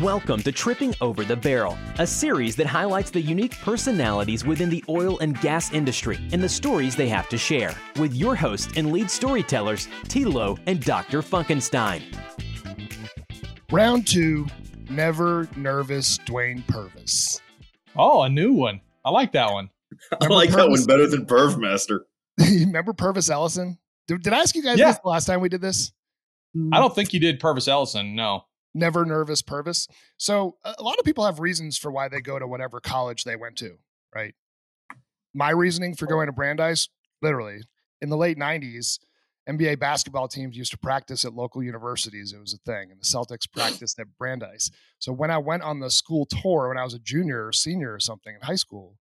Welcome to Tripping Over the Barrel, a series that highlights the unique personalities within the oil and gas industry and the stories they have to share, with your hosts and lead storytellers, Tilo and Dr. Funkenstein. Round two, never nervous Dwayne Purvis. Oh, a new one. I like that one. I like that one better than Perv Master. Remember Pervis Ellison? Did, did I ask you guys Yeah. this the last time we did this? I don't think you did Pervis Ellison. No. Never nervous Purvis. So a lot of people have reasons for why they go to whatever college they went to, right? My reasoning for going to Brandeis, literally, in the late 90s, NBA basketball teams used to practice at local universities. It was a thing, and the Celtics practiced at Brandeis. So when I went on the school tour when I was a junior or senior or something in high school,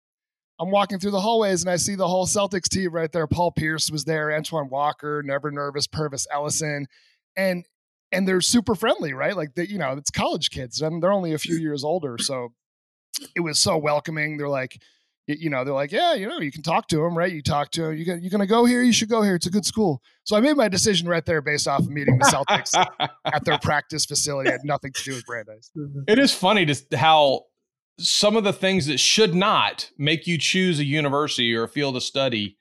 I'm walking through the hallways and I see the whole Celtics team right there. Paul Pierce was there, Antoine Walker, Never Nervous, Pervis Ellison, and and they're super friendly, right? Like they, you know, it's college kids and they're only a few years older, so it was so welcoming. They're like, you know, they're like, yeah, you know, you can talk to them, right? You talk to them. You you're gonna go here. You should go here. It's a good school. So I made my decision right there based off of meeting the Celtics at their practice facility. It had nothing to do with Brandeis. Mm-hmm. it is funny just how some of the things that should not make you choose a university or a field of study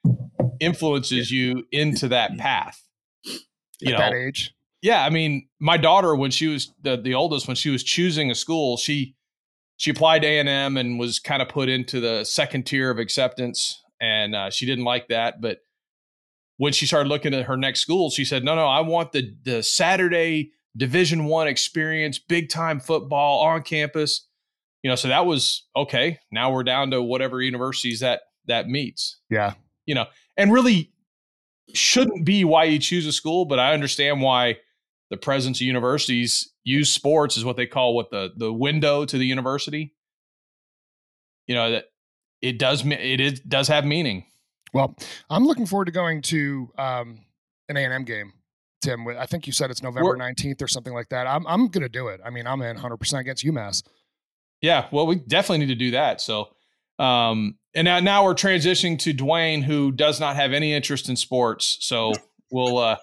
influences you into that path. You At know, that age, yeah. I mean, my daughter, when she was the, the oldest, when she was choosing a school, she she applied to A and M and was kind of put into the second tier of acceptance, and uh, she didn't like that. But when she started looking at her next school, she said, "No, no, I want the the Saturday Division One experience, big time football on campus." You know, so that was okay. Now we're down to whatever universities that that meets yeah, you know, and really shouldn't be why you choose a school, but I understand why the presence of universities use sports is what they call what the the window to the university. You know that it does it is does have meaning. Well, I'm looking forward to going to um, an A and M game. Tim, I think you said it's November 19th or something like that. I'm I'm gonna do it. I mean, I'm in 100 percent against UMass. Yeah, well, we definitely need to do that. So, um, and now now we're transitioning to Dwayne, who does not have any interest in sports. So we'll uh,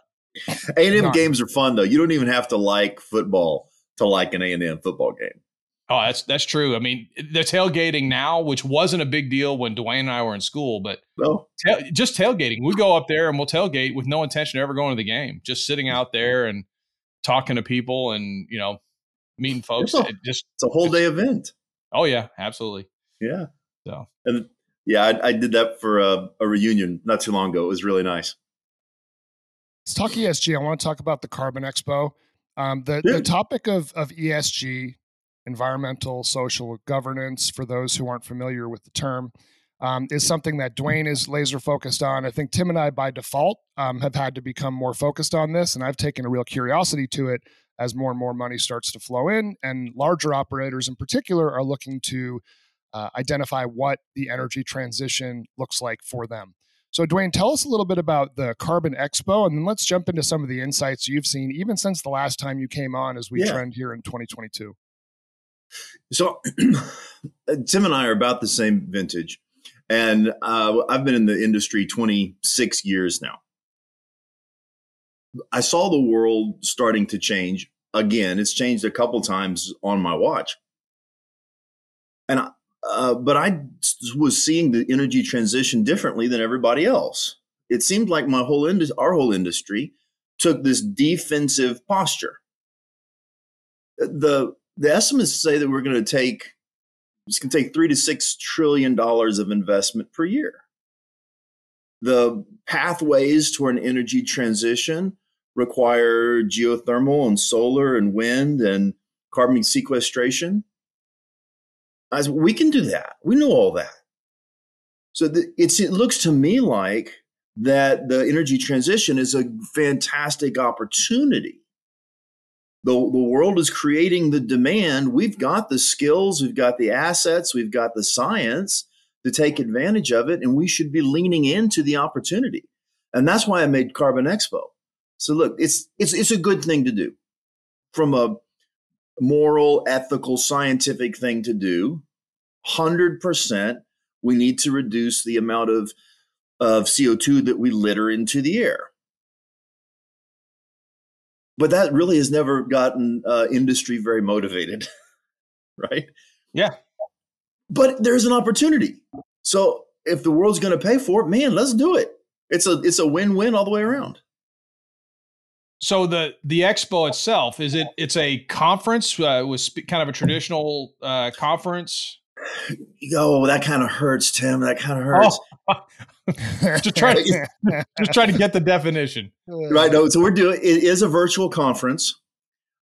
A and M None. games are fun though. You don't even have to like football to like an A and M football game. Oh, that's that's true. I mean, the tailgating now, which wasn't a big deal when Dwayne and I were in school, but oh. No, tail, just tailgating. We go up there and we'll tailgate with no intention of ever going to the game, just sitting out there and talking to people and you know meeting folks. It's a- It just it's a whole day event. oh yeah, absolutely. Yeah. So And yeah, I, I did that for a, a reunion not too long ago. It was really nice. Let's talk ESG. I want to talk about the Carbon Expo. Um, the, the topic of, of ESG, environmental, social governance, for those who aren't familiar with the term, um, is something that Dwayne is laser focused on. I think Tim and I, by default, um, have had to become more focused on this, and I've taken a real curiosity to it as more and more money starts to flow in, and larger operators in particular are looking to uh, identify what the energy transition looks like for them. So, Dwayne, tell us a little bit about the Carbon Expo, and then let's jump into some of the insights you've seen, even since the last time you came on, as we Yeah. trend here in 2022. So Tim and I are about the same vintage, and uh, I've been in the industry 26 years now. I saw the world starting to change again. It's changed a couple times on my watch, and I, uh, but I was seeing the energy transition differently than everybody else. It seemed like my whole indus- our whole industry took this defensive posture. The the estimates say that we're going to take it's going to take three to six trillion dollars of investment per year. The pathways toward an energy transition require geothermal and solar and wind and carbon sequestration. I said, we can do that. We know all that. So the, it's it looks to me like that the energy transition is a fantastic opportunity the, the world is creating the demand. We've got the skills, we've got the assets, we've got the science to take advantage of it, and we should be leaning into the opportunity. And that's why I made Carbon Expo. So look, it's it's it's a good thing to do from a moral, ethical, scientific thing to do. Hundred percent, we need to reduce the amount of of CO two that we litter into the air but that really has never gotten uh, industry very motivated. right? Yeah. But there's an opportunity. So if the world's going to pay for it, man, let's do it. It's a it's a win-win all the way around. So the the expo itself is it? It's a conference uh, with sp- kind of a traditional uh, conference. Oh, that kind of hurts, Tim. That kind of hurts. Oh. just try to just try to get the definition. Right. No, so we're doing it is a virtual conference.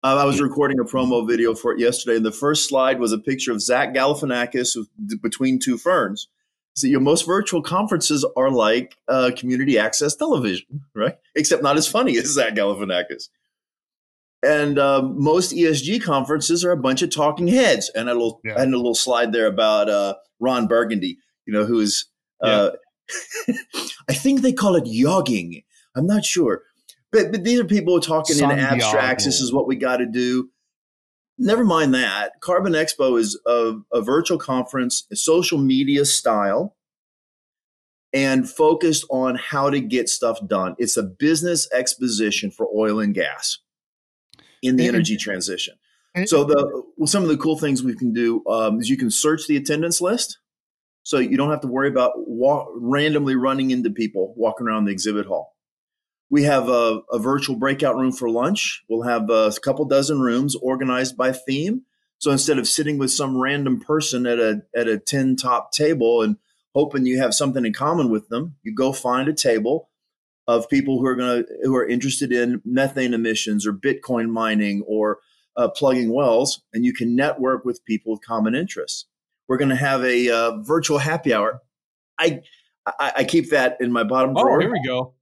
Uh, I was recording a promo video for it yesterday, and the first slide was a picture of Zach Galifianakis with, between two ferns. So your most virtual conferences are like uh, community access television, right? Except not as funny as Zach Galifianakis. And um, most ESG conferences are a bunch of talking heads. And a little, yeah. Had a little slide there about uh, Ron Burgundy, you know, who is, uh, yeah. I think they call it yogging. I'm not sure. But, but these are people talking in abstracts. This is what we got to do. Never mind that. Carbon Expo is a, a virtual conference, social media style, and focused on how to get stuff done. It's a business exposition for oil and gas in the energy transition. So the well, some of the cool things we can do um, is you can search the attendance list, so you don't have to worry about walk, randomly running into people walking around the exhibit hall. We have a, a virtual breakout room for lunch. We'll have a couple dozen rooms organized by theme. So instead of sitting with some random person at a at a tin top table and hoping you have something in common with them, you go find a table of people who are going to who are interested in methane emissions or Bitcoin mining or uh, plugging wells, and you can network with people with common interests. We're going to have a uh, virtual happy hour. I, I, I keep that in my bottom drawer. oh, here we go.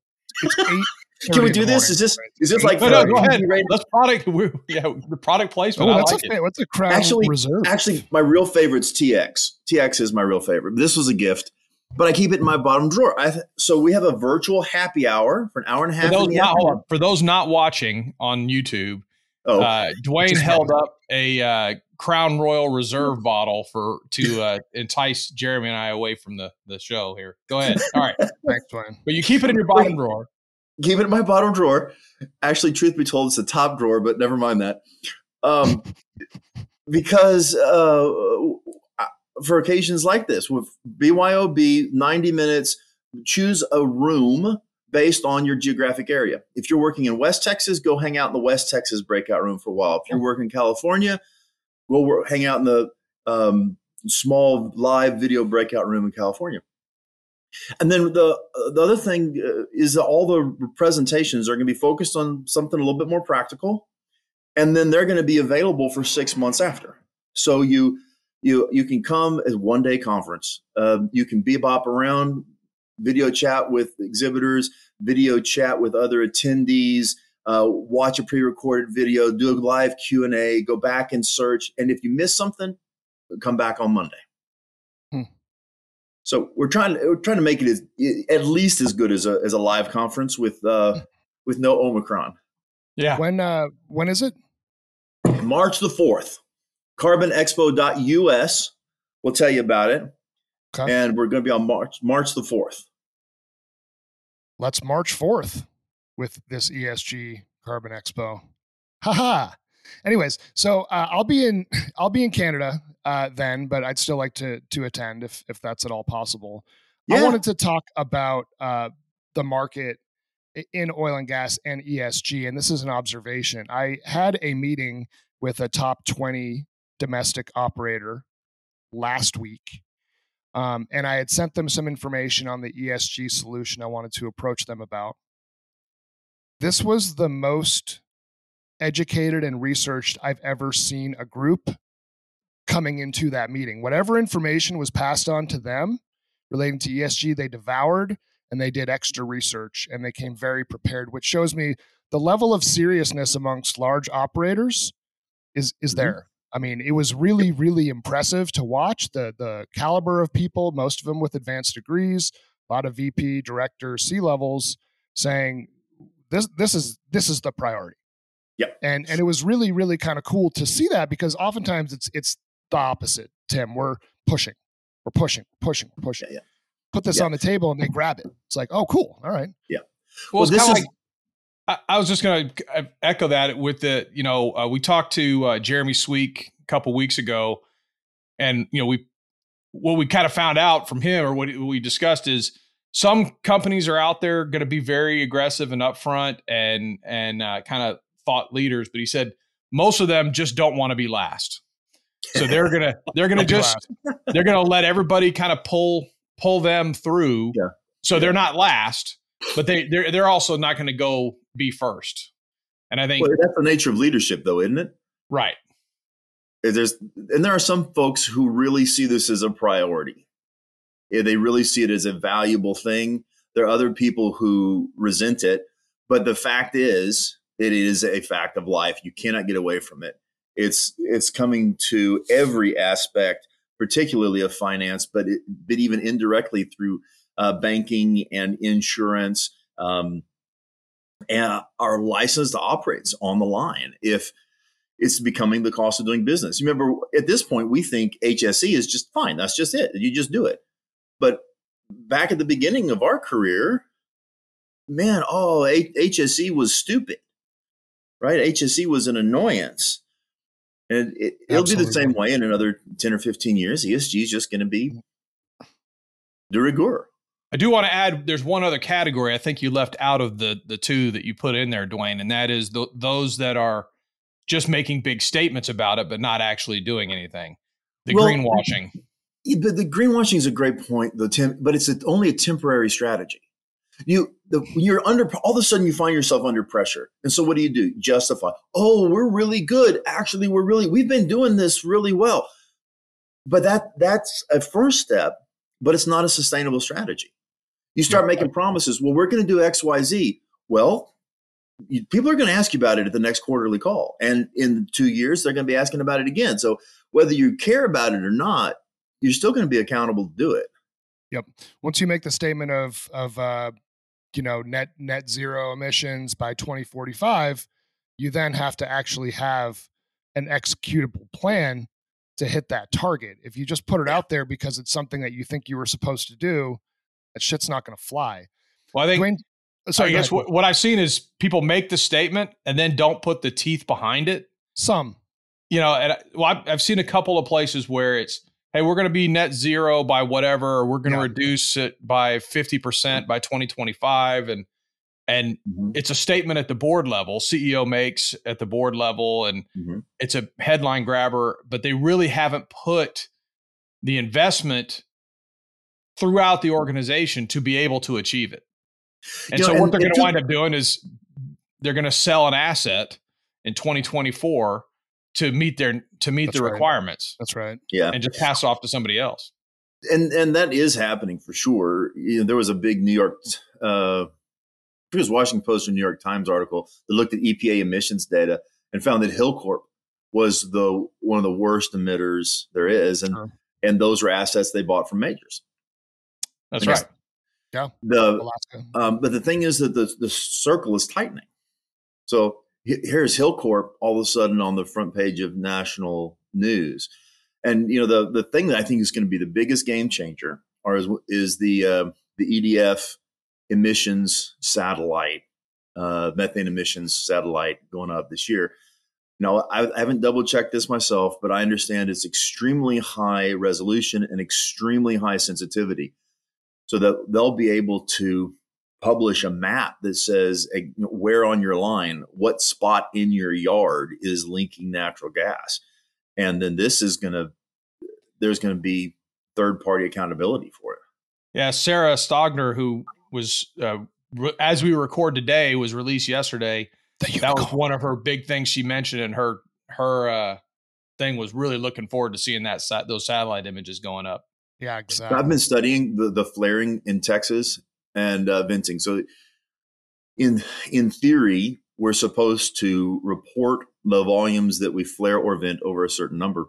It's eight. Can we do this? Is this is this like no, no, go ahead. Let's product. Yeah, the product placement. Oh, that's like a, what's a crown actually, reserve? Actually, my real favorite's TX. TX is my real favorite. This was a gift but I keep it in my bottom drawer. Th- so we have a virtual happy hour for an hour and a half. For those, not, for those not watching on YouTube, oh, uh, Dwayne held up a uh, Crown Royal Reserve bottle for to uh, entice Jeremy and I away from the the show. Here, go ahead. All right, thanks, Dwayne. But you keep it in your bottom drawer. Keep it in my bottom drawer. Actually, truth be told, it's a top drawer, but never mind that. Um, because uh, for occasions like this with BYOB 90 minutes choose a room based on your geographic area. If you're working in West Texas, go hang out in the West Texas breakout room for a while. If you're working in California, we'll work, hang out in the um, small live video breakout room in California. And then the uh, the other thing uh, is that all the presentations are going to be focused on something a little bit more practical, and then they're going to be available for six months after. So you you you can come as one day conference. Uh, you can bebop around, video chat with exhibitors, video chat with other attendees, uh, watch a pre-recorded video, do a live Q and A, go back and search, and if you miss something, come back on Monday. So we're trying we're trying to make it as, at least as good as a as a live conference with uh, hmm. with no Omicron. Yeah. When uh, when is it? March the fourth carbonexpo.us will tell you about it. Okay. And we're going to be on March March the 4th. Let's March 4th with this ESG Carbon Expo. Haha. Anyways, so uh, I'll be in I'll be in Canada uh, then, but I'd still like to to attend if if that's at all possible. Yeah. I wanted to talk about uh, the market in oil and gas and ESG, and this is an observation. I had a meeting with a top 20 domestic operator last week. Um, and I had sent them some information on the ESG solution I wanted to approach them about. This was the most educated and researched I've ever seen a group coming into that meeting. Whatever information was passed on to them relating to ESG, they devoured and they did extra research and they came very prepared, which shows me the level of seriousness amongst large operators is is mm-hmm. there. I mean, it was really, really impressive to watch the the caliber of people, most of them with advanced degrees, a lot of VP, director, C levels saying this this is this is the priority. Yeah. And and it was really, really kind of cool to see that because oftentimes it's it's the opposite, Tim. We're pushing, we're pushing, pushing, pushing. Yeah, yeah. Put this yeah. on the table and they grab it. It's like, oh, cool. All right. Yeah. Well, well this is like I, was just going to echo that with the, you know, uh, we talked to uh, Jeremy Sweek a couple weeks ago, and you know we what we kind of found out from him or what we discussed is some companies are out there going to be very aggressive and upfront and and uh, kind of thought leaders, but he said most of them just don't want to be last. So they're gonna they're gonna just they're gonna let everybody kind of pull pull them through. Yeah. So they're not last, but they they're they're also not going to go be first. And I think well, that's the nature of leadership, though, isn't it? Right. There's and there are some folks who really see this as a priority. Yeah, They really see it as a valuable thing. There are other people who resent it, but the fact is, it is a fact of life. You cannot get away from it. It's it's coming to every aspect, particularly of finance, but it, but even indirectly through uh, banking and insurance. Um, and our license to operates on the line if it's becoming the cost of doing business. You remember at this point, we think HSE is just fine. That's just it. You just do it. But back at the beginning of our career, man, oh, HSE was stupid, right? HSE was an annoyance. And it, will be the same way in another 10 or 15 years. ESG is just going to be mm. de rigueur. I do want to add there's one other category I think you left out of the the two that you put in there, Dwayne, and that is the, those that are just making big statements about it but not actually doing anything. The well, greenwashing. But the greenwashing is a great point, though, Tim. But it's a, only a temporary strategy. You, the, you're under, all of a sudden you find yourself under pressure, and so what do you do? Justify. Oh, we're really good. Actually, we're really. We've been doing this really well. But that that's a first step, but it's not a sustainable strategy. You start making promises. Well, we're going to do X, Y, Z. Well, you, people are going to ask you about it at the next quarterly call, and in two years they're going to be asking about it again. So whether you care about it or not, you're still going to be accountable to do it. Yep. Once you make the statement of of uh, you know net net zero emissions by 2045, you then have to actually have an executable plan to hit that target. If you just put it out there because it's something that you think you were supposed to do, that shit's not going to fly. Well, I think. Dwayne, uh, sorry, I guess what, what I've seen is people make the statement and then don't put the teeth behind it. Some, you know, and well, I've, I've seen a couple of places where it's, hey, we're going to be net zero by whatever, we're going to yeah. reduce it by fifty percent by twenty twenty five, and and mm-hmm. it's a statement at the board level. CEO makes at the board level, and mm-hmm. it's a headline grabber, but they really haven't put the investment throughout the organization to be able to achieve it. And you so know, what and, they're going to wind up doing is they're going to sell an asset in 2024 to meet their to meet That's the right. requirements. That's right. Yeah. And just pass off to somebody else. And and that is happening for sure. You know, there was a big New York uh it was Washington Post or New York Times article that looked at EPA emissions data and found that Hilcorp was the one of the worst emitters there is, and and those were assets they bought from majors. That's right. Yeah. The um, but the thing is that the the circle is tightening. So here's Hilcorp all of a sudden on the front page of national news, and you know the the thing that I think is going to be the biggest game changer are is, is the uh, the EDF emissions satellite, uh, methane emissions satellite going up this year. Now, I, I haven't double checked this myself, but I understand it's extremely high resolution and extremely high sensitivity so that they'll be able to publish a map that says where on your line, what spot in your yard is linking natural gas. And then this is going to, there's going to be third party accountability for it. Yeah. Sarah Stogner, who was, uh, re- as we record today, was released yesterday. That was one of her big things she mentioned in her, her, uh, thing was really looking forward to seeing that those satellite images going up. Yeah, exactly. I've been studying the, the flaring in Texas and uh, venting. So, in in theory, we're supposed to report the volumes that we flare or vent over a certain number.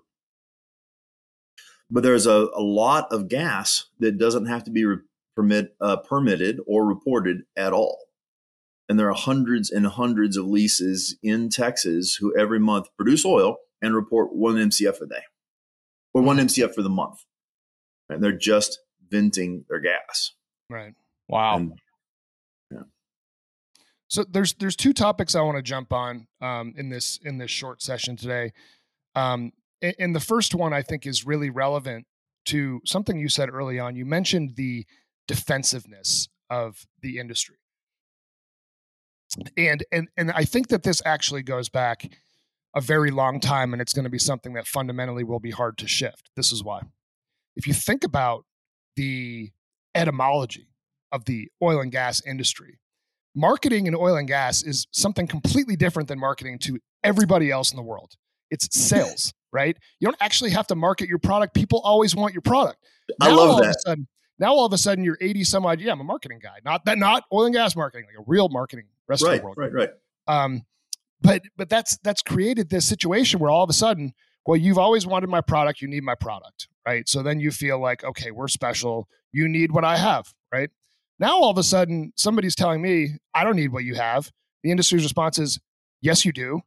But there's a, a lot of gas that doesn't have to be re- permit uh, permitted or reported at all. And there are hundreds and hundreds of leases in Texas who every month produce oil and report one MCF a day or one MCF hmm. for the month and they're just venting their gas. Right. Wow. And, yeah. So there's there's two topics I want to jump on um, in this in this short session today. Um, and the first one I think is really relevant to something you said early on. You mentioned the defensiveness of the industry. And and and I think that this actually goes back a very long time and it's going to be something that fundamentally will be hard to shift. This is why. If you think about the etymology of the oil and gas industry, marketing in oil and gas is something completely different than marketing to everybody else in the world. It's sales, right? You don't actually have to market your product. People always want your product. Now, I love that. Sudden, now all of a sudden you're 80 some odd. Yeah, I'm a marketing guy. Not that not oil and gas marketing, like a real marketing rest right, of the world. Right, right, Um, but but that's that's created this situation where all of a sudden, well, you've always wanted my product, you need my product, right? So then you feel like, okay, we're special. You need what I have, right? Now all of a sudden, somebody's telling me I don't need what you have. The industry's response is, yes, you do.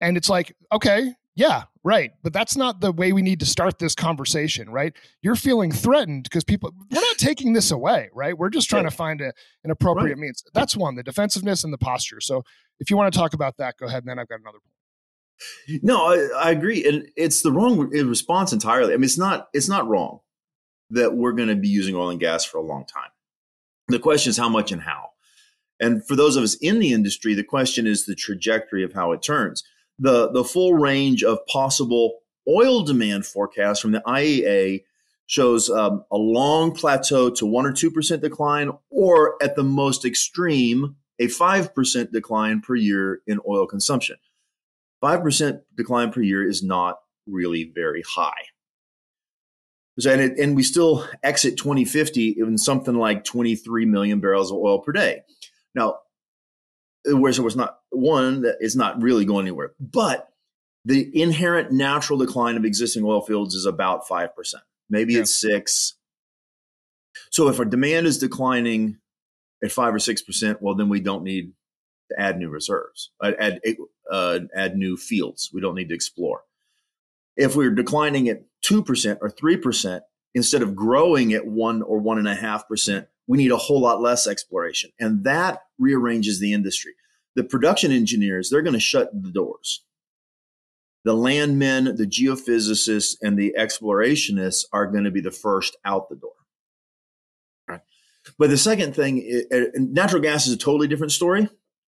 And it's like, okay, yeah, right. But that's not the way we need to start this conversation, right? You're feeling threatened because people, we're not taking this away, right? We're just trying to find a, an appropriate right. means. That's one, the defensiveness and the posture. So if you want to talk about that, go ahead. And then I've got another point. No, I, I agree. And it's the wrong response entirely. I mean, it's not, it's not wrong that we're going to be using oil and gas for a long time. The question is how much and how. And for those of us in the industry, the question is the trajectory of how it turns the, the full range of possible oil demand forecasts from the IEA shows um, a long plateau to 1 or 2% decline, or at the most extreme, a 5% decline per year in oil consumption. 5% decline per year is not really very high. And, it, and we still exit 2050 in something like 23 million barrels of oil per day. Now, whereas it was not one that is not really going anywhere. But the inherent natural decline of existing oil fields is about five percent. Maybe yeah. it's six. So if our demand is declining at five or six percent, well, then we don't need to add new reserves, uh, add uh, add new fields. We don't need to explore. If we're declining at two percent or three percent instead of growing at one or one and a half percent, we need a whole lot less exploration. And that rearranges the industry. The production engineers, they're going to shut the doors. The landmen, the geophysicists, and the explorationists are going to be the first out the door. But the second thing, natural gas is a totally different story.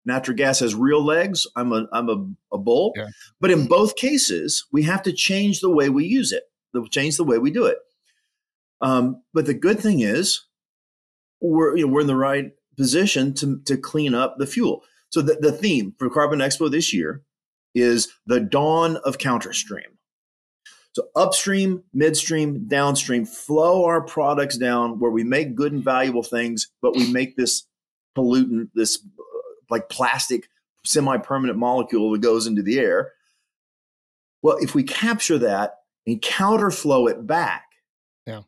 Natural gas has real legs. I'm a I'm a, a bull. Yeah. But in both cases, we have to change the way we use it. The change the way we do it. Um, but the good thing is, we're you know, we're in the right position to to clean up the fuel. So the, the theme for Carbon Expo this year is the dawn of counterstream. So upstream, midstream, downstream, flow our products down where we make good and valuable things, but we make this pollutant, this like plastic semi-permanent molecule that goes into the air. Well, if we capture that and counterflow it back yeah.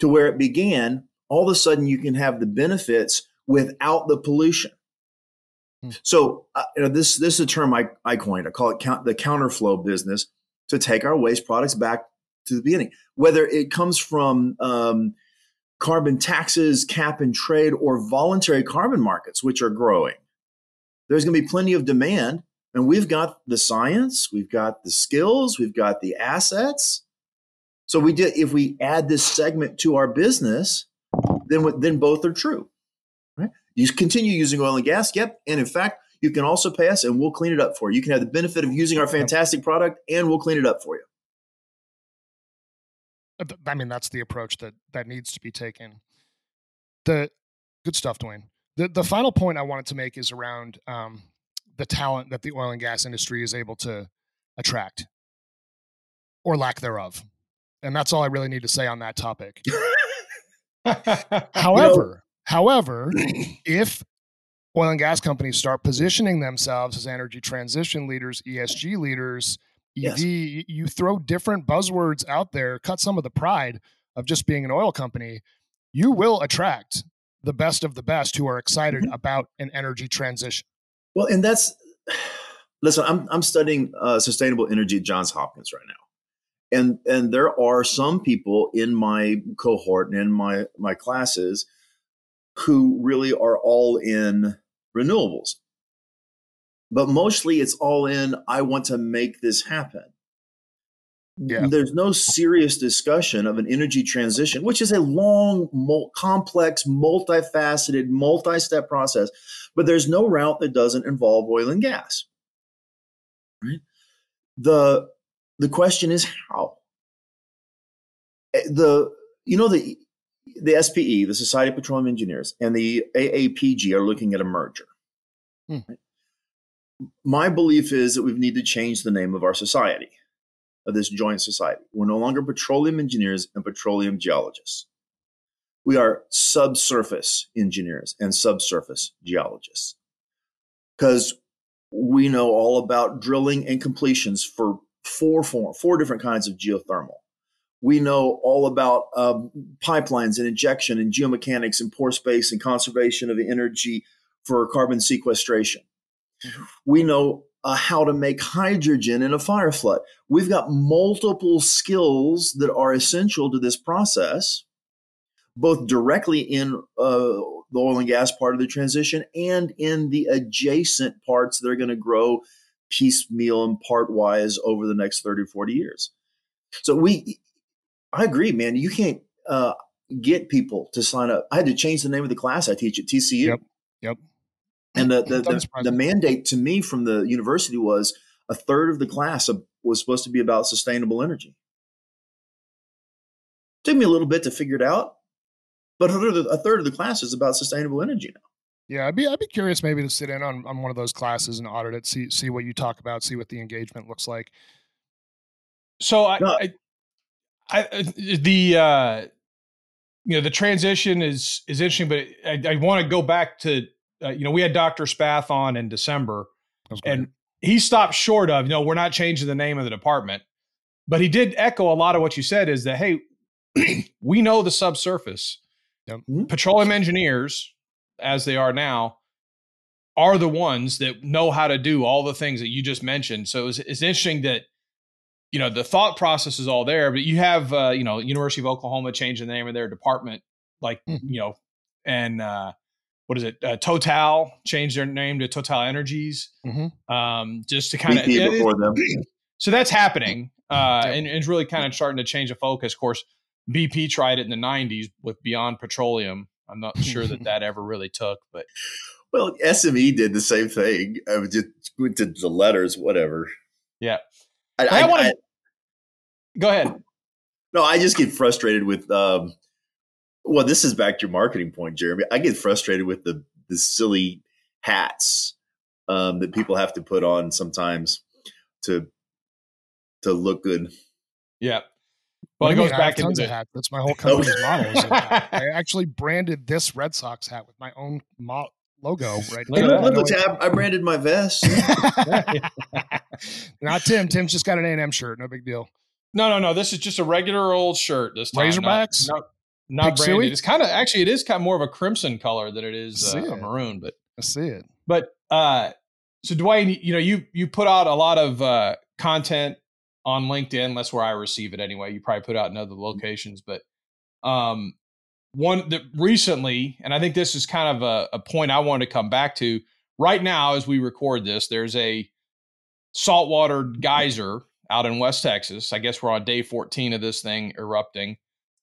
to where it began, all of a sudden you can have the benefits without the pollution. Hmm. So uh, you know, this this is a term I, I coined. I call it count, the counterflow business to take our waste products back to the beginning, whether it comes from um, carbon taxes, cap and trade, or voluntary carbon markets, which are growing. There's going to be plenty of demand, and we've got the science, we've got the skills, we've got the assets. So we did. If we add this segment to our business, then then both are true. Right? You continue using oil and gas, yep. And in fact, you can also pay us, and we'll clean it up for you. You can have the benefit of using our fantastic product, and we'll clean it up for you. Uh, I mean, that's the approach that that needs to be taken. The good stuff, Dwayne. The the final point I wanted to make is around um, the talent that the oil and gas industry is able to attract, or lack thereof, and that's all I really need to say on that topic. however, however, if oil and gas companies start positioning themselves as energy transition leaders, ESG leaders, EV, yes. you throw different buzzwords out there, cut some of the pride of just being an oil company, you will attract the best of the best who are excited mm-hmm. about an energy transition. Well, and that's listen, I'm I'm studying uh, sustainable energy at Johns Hopkins right now and and there are some people in my cohort and in my my classes who really are all in renewables but mostly it's all in i want to make this happen Yeah. There's no serious discussion of an energy transition, which is a long, mul- complex, multifaceted, multi step process. But there's no route that doesn't involve oil and gas. Right? The, the question is how? Eh, The, you know, the, the SPE, the Society of Petroleum Engineers, and the AAPG are looking at a merger. Hmm. My belief is that we need to change the name of our society of this joint society. We're no longer petroleum engineers and petroleum geologists. We are subsurface engineers and subsurface geologists. Because we know all about drilling and completions for four, four, four different kinds of geothermal. We know all about um, pipelines and injection and geomechanics and pore space and conservation of energy for carbon sequestration. We know uh, how to make hydrogen in a fire flood. We've got multiple skills that are essential to this process, both directly in uh, the oil and gas part of the transition and in the adjacent parts that are going to grow piecemeal and part wise over the next 30 or 40 years. So we, I agree, man. You can't uh, get people to sign up. I had to change the name of the class I teach at TCU. Yep. Yep. And the the, the, the mandate to me from the university was a third of the class was supposed to be about sustainable energy. Took me a little bit to figure it out, but a third of the, a third of the class is about sustainable energy now. Yeah, I'd be I'd be curious maybe to sit in on, on one of those classes and audit it, see see what you talk about, see what the engagement looks like. So I, No. I, I uh, the uh, you know the transition is is interesting, but I, I want to go back to uh, you know we had Dr. Spath on in December, That was great. and he stopped short of you know we're not changing the name of the department, but he did echo a lot of what you said is that hey, we know the subsurface, Yep. Mhm. petroleum engineers as they are now are the ones that know how to do all the things that you just mentioned. So it's, it's interesting that you know the thought process is all there, but you have uh, you know University of Oklahoma changing the name of their department, like Mhm. you know, and uh, what is it? Uh, Total changed their name to Total Energies, Mhm. um, just to kind of before them. so that's happening, uh, and, and it's really kind of starting to change the focus. Of course, BP tried it in the '90s with Beyond Petroleum. I'm not sure that that ever really took, but Well, SME did the same thing. I was just went to the letters, whatever. yeah. I, I I, wanna- Go ahead. no, I just get frustrated with. Um, well, this is back to your marketing point, Jeremy. I get frustrated with the the silly hats um, that people have to put on sometimes to to look good. Yeah. What Well, it goes mean? Back into tons the, of hats. That's my whole company's model. is a hat. Oh. I actually branded this Red Sox hat with my own mo- logo right Look Hey, at now. look, look, look, I, I branded my vest. Not Tim. Tim's just got an A&M shirt. No big deal. No, no, no. This is just a regular old shirt. This time, Razorbacks? not, not, not branded. It's kind of actually it is kind of more of a crimson color than it is uh, a maroon. But I see it. but uh, so Dwayne, you know, you you put out a lot of uh, content on LinkedIn. That's where I receive it anyway. You probably put out in other locations, but um, one that recently, and I think this is kind of a, a point I wanted to come back to. Right now, as we record this, there's a saltwater geyser out in West Texas. I guess we're on day 14 of this thing erupting.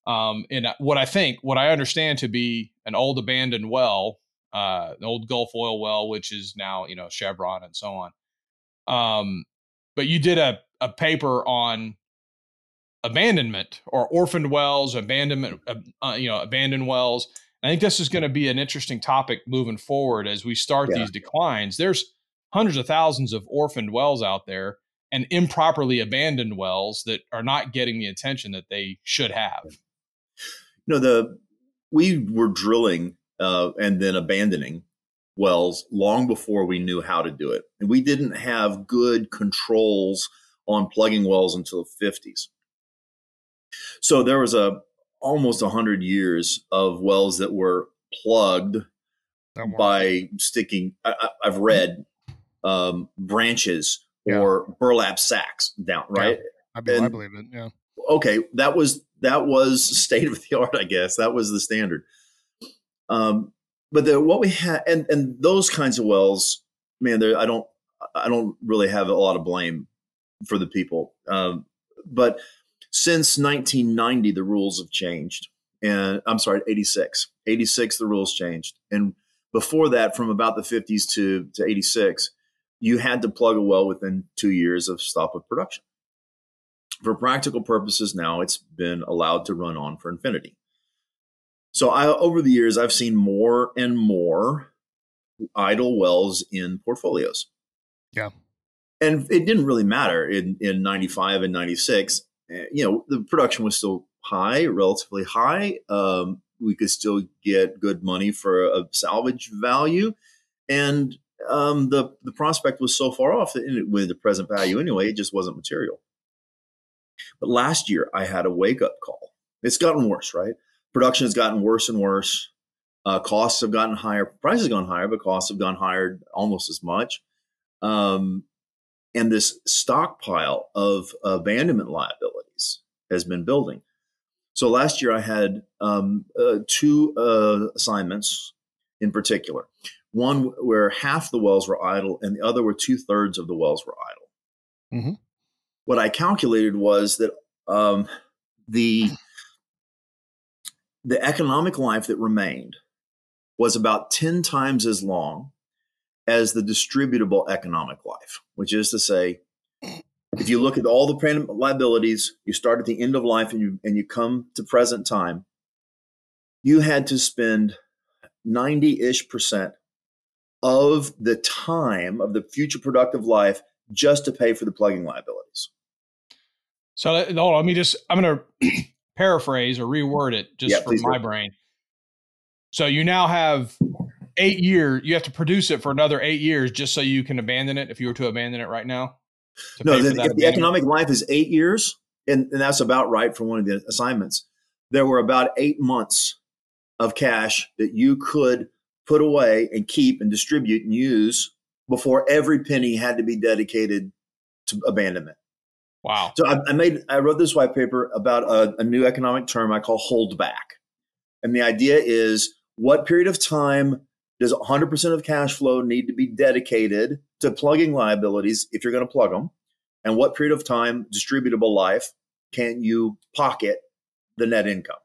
Um, in what I think, what I understand to be an old abandoned well, uh, an old Gulf oil well, which is now, you know, Chevron and so on. Um, but you did a, a paper on abandonment or orphaned wells, abandonment, uh, uh, you know, abandoned wells. I think this is going to be an interesting topic moving forward as we start Yeah. these declines. There's hundreds of thousands of orphaned wells out there and improperly abandoned wells that are not getting the attention that they should have. You know the we were drilling uh, and then abandoning wells long before we knew how to do it and we didn't have good controls on plugging wells until the 50s so there was a almost 100 years of wells that were plugged by sticking I, i've read um, branches Yeah. or burlap sacks down right I, be, I believe it. Yeah. okay, that was that was state of the art, I guess. That was the standard. Um, but the, what we had, and and those kinds of wells, man, I don't I don't really have a lot of blame for the people. Um, but since 1990, the rules have changed. And I'm sorry, 86. 86, the rules changed. And before that, from about the 50s to, to 86, you had to plug a well within two years of stop of production. For practical purposes, now it's been allowed to run on for infinity. So I, over the years, I've seen more and more idle wells in portfolios. Yeah. And it didn't really matter in, in 95 and 96. Eh, you know, the production was still high, relatively high. Um, we could still get good money for a salvage value. And um, the, the prospect was so far off with the present value anyway, it just wasn't material. But last year, I had a wake up call. It's gotten worse, right? Production has gotten worse and worse. Uh, costs have gotten higher. Prices have gone higher, but costs have gone higher almost as much. Um, and this stockpile of abandonment liabilities has been building. So last year I had um, uh, two uh, assignments in particular. One where half the wells were idle, and the other where two thirds of the wells were idle. Mm-hmm. What I calculated was that um, the the economic life that remained was about 10 times as long as the distributable economic life, which is to say, if you look at all the liabilities, you start at the end of life and you, and you come to present time, you had to spend 90 ish percent of the time of the future productive life just to pay for the plugging liabilities. So hold on, let me just, I'm going to paraphrase or reword it just yeah, for my do. brain. So you now have eight years, you have to produce it for another eight years just so you can abandon it if you were to abandon it right now? No, the, the economic life is eight years, and, and that's about right for one of the assignments. There were about eight months of cash that you could put away and keep and distribute and use before every penny had to be dedicated to abandonment. Wow. So I, I made I wrote this white paper about a, a new economic term I call hold back. And the idea is what period of time does 100% of cash flow need to be dedicated to plugging liabilities if you're going to plug them? And what period of time, distributable life, can you pocket the net income?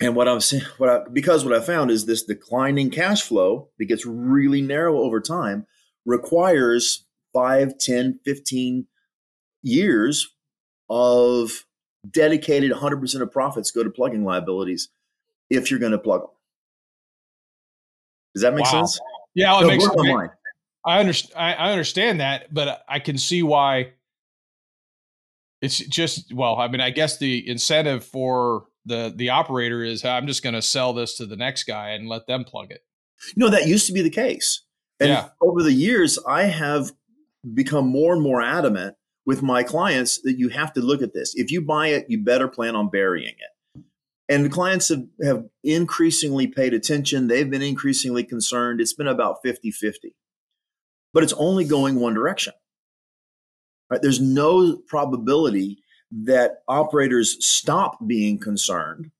And what I'm saying, what I, because what I found is this declining cash flow that gets really narrow over time requires 5, 10, 15 years of dedicated 100% of profits go to plugging liabilities if you're going to plug them. Does that make wow. sense? Yeah, it makes sense. I understand. I understand that, but I can see why it's just well. I mean, I guess the incentive for the the operator is I'm just going to sell this to the next guy and let them plug it. You know that used to be the case, and yeah. over the years, I have become more and more adamant with my clients that you have to look at this. If you buy it, you better plan on burying it. And clients have, have increasingly paid attention. They've been increasingly concerned. It's been about 50 50, but it's only going one direction. Right? There's no probability that operators stop being concerned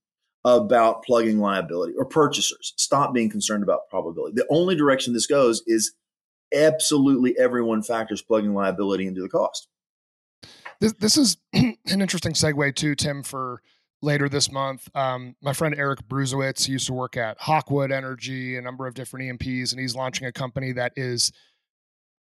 about plugging liability or purchasers stop being concerned about probability. The only direction this goes is absolutely everyone factors plugging liability into the cost. This, this is an interesting segue too, Tim, for later this month. Um, my friend Eric Bruzewitz used to work at Hawkwood Energy, a number of different E&Ps, he's launching a company that is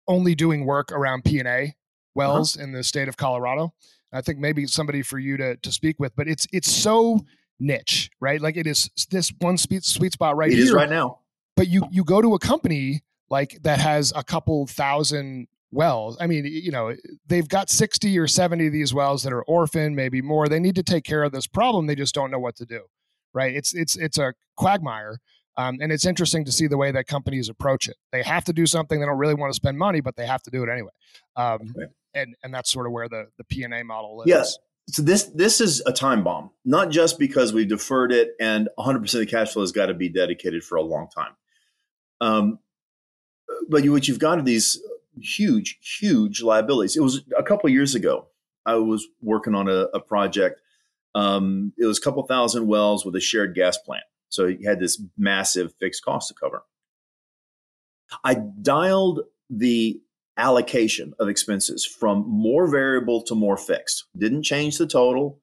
only doing work around P&A uh-huh. wells uh-huh. in the state of Colorado. I think maybe somebody for you to to speak with, but it's it's so niche, right? Like it is this one sweet sweet spot right it here. It is right now. But you you go to a company like that has a couple thousand wells. I mean, you know, they've got 60 or 70 of these wells that are orphan, maybe more. They need to take care of this problem. They just don't know what to do. Right. It's it's it's a quagmire. Um, and it's interesting to see the way that companies approach it. They have to do something. They don't really want to spend money, but they have to do it anyway. Um, okay. And and that's sort of where the the P&A model lives. Yes. So this this is a time bomb, not just because we've deferred it and 100% of the cash flow has got to be dedicated for a long time. Um, but you, what you've got are these huge, huge liabilities. It was a couple years ago. I was working on a, a project. Um, it was a couple thousand wells with a shared gas plant. So you had this massive fixed cost to cover. I dialed the allocation of expenses from more variable to more fixed. Didn't change the total.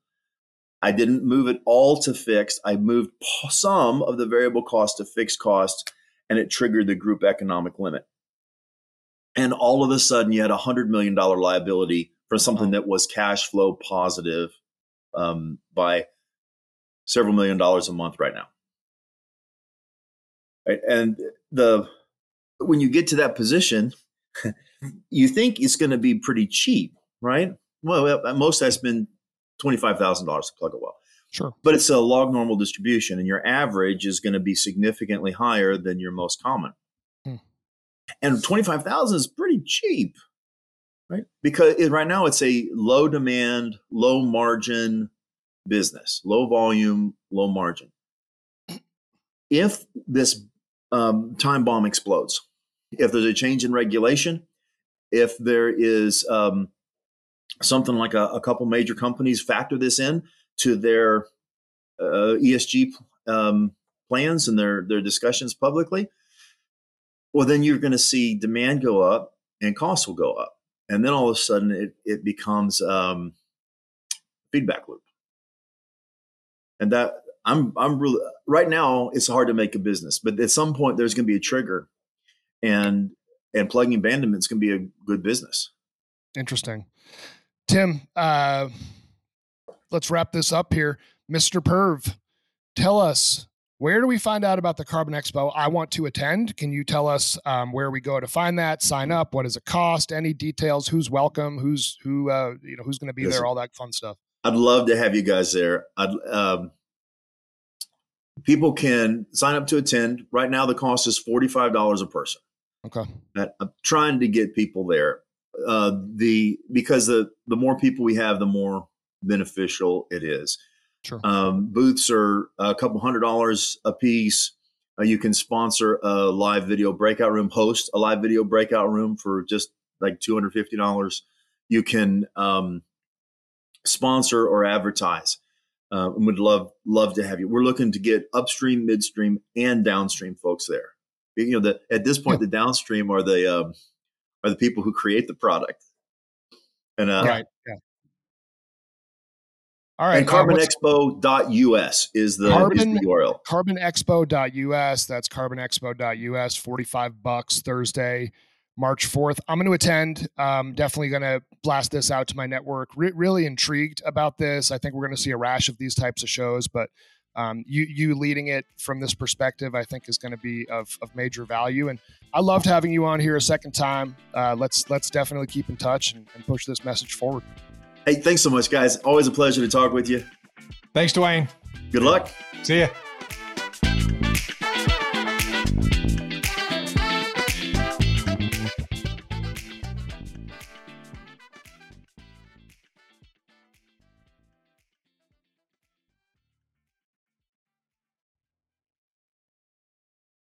I didn't move it all to fixed. I moved some of the variable cost to fixed cost, and it triggered the group economic limit. And all of a sudden, you had a $100 million liability for something that was cash flow positive um, by several million dollars a month right now. Right? And the when you get to that position, you think it's going to be pretty cheap, right? Well, at most that's been twenty-five thousand dollars to plug a well. Sure. But it's a log normal distribution, and your average is going to be significantly higher than your most common. Hmm. And twenty-five thousand is pretty cheap, right? Because it, right now it's a low demand, low margin business, low volume, low margin. If this um, time bomb explodes, if there's a change in regulation, if there is um, something like a, a, couple major companies factor this in to their uh, ESG um, plans and their their discussions publicly, well, then you're going to see demand go up and costs will go up, and then all of a sudden it it becomes um, feedback loop, and that I'm I'm really right now it's hard to make a business, but at some point there's going to be a trigger, and and plugging abandonment is going to be a good business. Interesting, Tim. Uh, let's wrap this up here, Mr. Perv. Tell us where do we find out about the Carbon Expo? I want to attend. Can you tell us um, where we go to find that? Sign up. What does it cost? Any details? Who's welcome? Who's who? Uh, you know, who's going to be there? All that fun stuff. I'd love to have you guys there. I'd, um, people can sign up to attend. Right now, the cost is $45 a person. Okay. I'm trying to get people there. Uh, the because the the more people we have, the more beneficial it is. Sure. Um, booths are a couple hundred dollars a piece. Uh, you can sponsor a live video breakout room, host a live video breakout room for just like two hundred fifty dollars. You can um, sponsor or advertise uh, and would love love to have you. We're looking to get upstream, midstream, and downstream folks there. You know, the, at this point, yeah. the downstream are the um, are the people who create the product. And uh, right. All right. And carbonexpo.us is the, carbon, is the URL. Carbonexpo.us. That's carbonexpo.us. 45 bucks Thursday. March 4th. I'm going to attend. Um, definitely going to blast this out to my network. Re- really intrigued about this. I think we're going to see a rash of these types of shows, but um, you you leading it from this perspective, I think, is going to be of, of major value. And I loved having you on here a second time. Uh, let's let's definitely keep in touch and, and push this message forward. Hey, thanks so much, guys. Always a pleasure to talk with you. Thanks, Dwayne. Good luck. See ya.